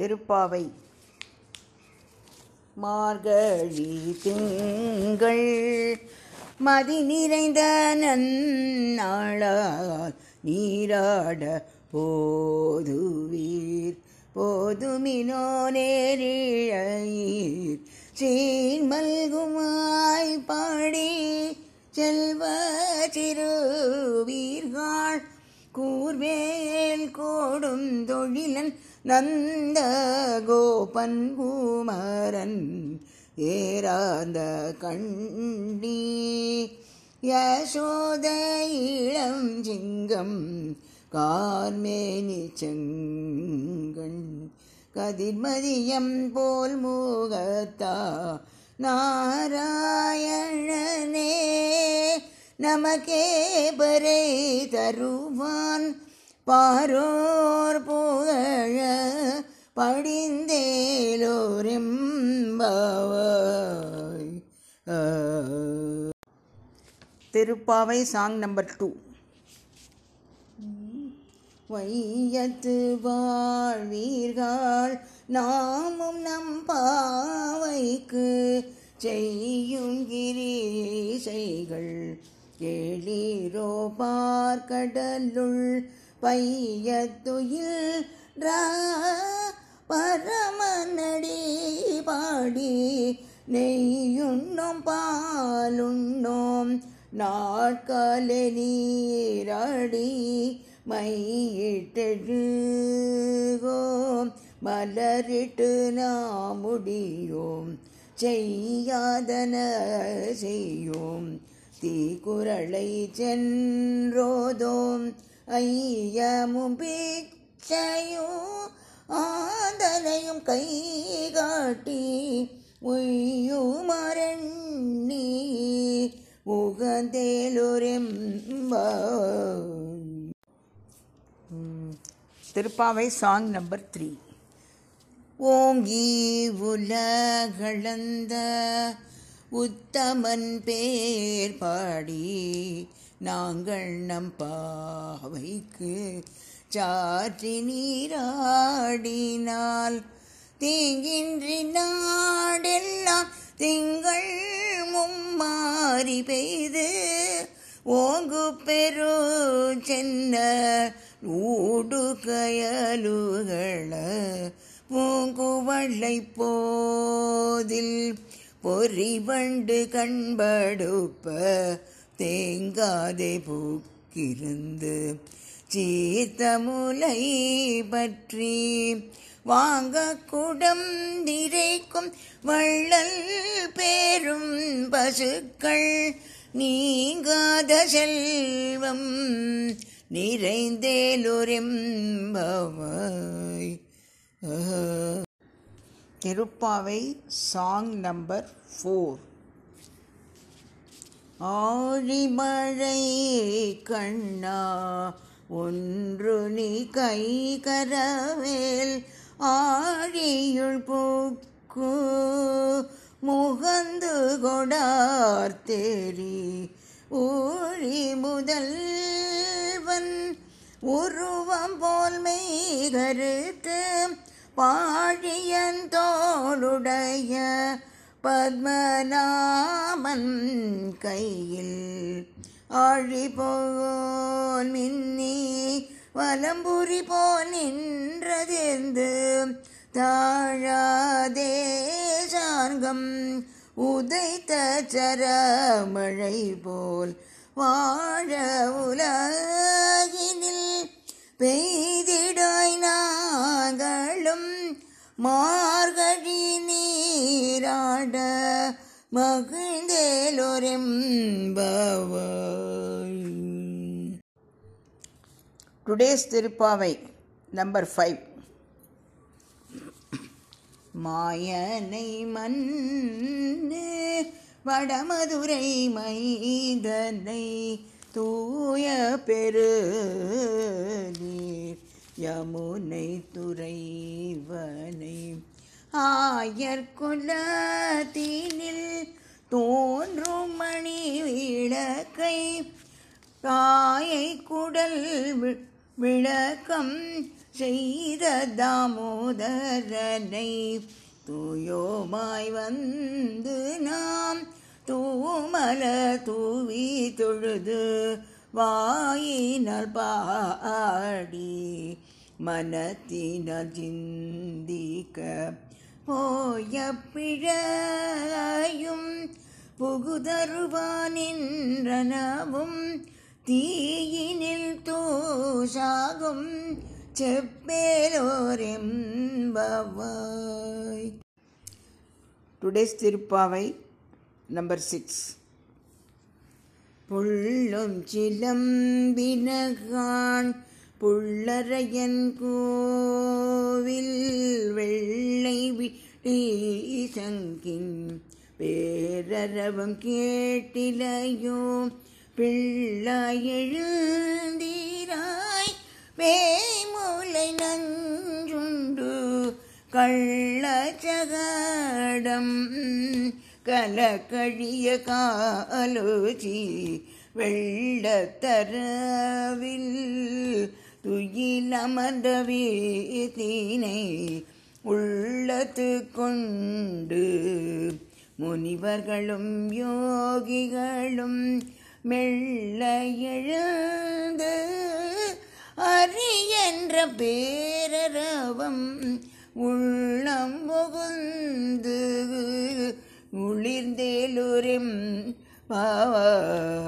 திருப்பாவை. மார்கழி திங்கள் மதி நிறைந்த நன்னாளால் நீராட போதுவீர். போதுமினோ நேரிழையீர். சீன்மல்குமாய் பாடி செல்வ சிறுவீர்கள் கூர்வேல் கோடும் தொழிலன் நந்த கோபன் குமரன் ஏறாந்த கண்டி யசோத இளம் சிங்கம் கார்மேனி செங்கண். கதிர்மதியம் போல் மூகத்தா நாரா நமக்கே தருவான். பாரோர் புகழ படிந்தேலோரெம்பாவாய். Thiruppavai song number two. வையத்து வாழ்வீர்கள் நாமும் நம் பாவைக்கு செய்யும் கிரீசைகள். கேளீரோ பார்க்கடலுள் பையத்துயில் பரமநடி பாடி நெய்யுண்ணோம் பாலுண்ணோம் நாட்காலே நீராடி மையிட்டெழுகோம் மலரிட்டு நாம் முடியோம் செய்யாதன செய்யோம். தீக்குரளை சென்றோதோம். ஐயமும் பிச்சையும் ஆதனையும் கை காட்டி உய்யுமரண்ணி உகந்தேலுரெம்பா திருப்பாவை சாங் நம்பர் த்ரீ. ஓங்கி உலகளந்த உத்தமன் பேர் பாடி நாங்கள் நம் பாவைக்கு சாற்றி நீராடினால் தீங்கின்றி நாடெல்லாம் திங்கள் மும்மாறி பெய்து ஓங்கு பெரு சென்ன ஊடு கயலுகள பூங்குவளை போதில் பொறிவண்டு கண்படுப்ப தேங்காதே பூக்கிருந்து சீத்தமுலை பற்றி வாங்க குடம் நிறைக்கும் வள்ளல் பேரும் பசுக்கள் நீங்காத செல்வம் நிறைந்தேலுரிம்பவாய் திருப்பாவை சாங் நம்பர் ஃபோர் ஆழிமழை கண்ணா ஒன்று நீ கை கரவேல் ஆழியுள் பூக்கு முகந்து கொடார் தேரி ஊழி முதல்வன் உருவம் போல் மெய்கருத்து பாழியந்தோளுடைய பத்மநாமன் கையில் ஆழிபோல் மின்னி வலம்புரி போல் நின்றதெந்து தாழாதே சார்கம் உதைத்த சரமழை போல் வாழ உலகினில் பெய்திடாய் நான் மார்கழி நீராட மகிழ்ந்தேலோரெம்பவாய் டுடேஸ் திருப்பாவை நம்பர் ஃபைவ் மாயனை மன்னு வடமதுரை மைதனை தூய பெரு நீர் யமுனை துறைவனை. ஆயர்குலத்தினில் தோன்றும் மணி விளக்கை. தாயை குடல் விளக்கம் செய்த தாமோதரனை. தூயோமாய் வந்து நாம் தூமல தூவி தொழுது வாயினால் பாடி. மனத்தினால் சிந்திக்க போய பிழையும் புகுதருவானின்றனவும் தீயினில் தூசாகும் செப்பேலோரெம்பவாய். டுடேஸ் திருப்பாவை நம்பர் சிக்ஸ் புள்ளும் சிலம்பினகான் புள்ளரையன் கோவில் வெள்ளை விடீசங்கின் பேரரவம் கேட்டிலையோ பிள்ளை எழுந்தீராய் வேமுலை நஞ்சுண்டு கள்ளச்சகடம் கலக்கழிய காலோச்சி வெள்ளத்தரவில் துயிலமர்ந்த வீத்தினை உள்ளத்து கொண்டு முனிவர்களும் யோகிகளும் மெல்ல எழுந்து அரியன்ற பேரரவம் உள்ளம் முகுந்து உளிர்ந்தேலுரிம் பாவாய்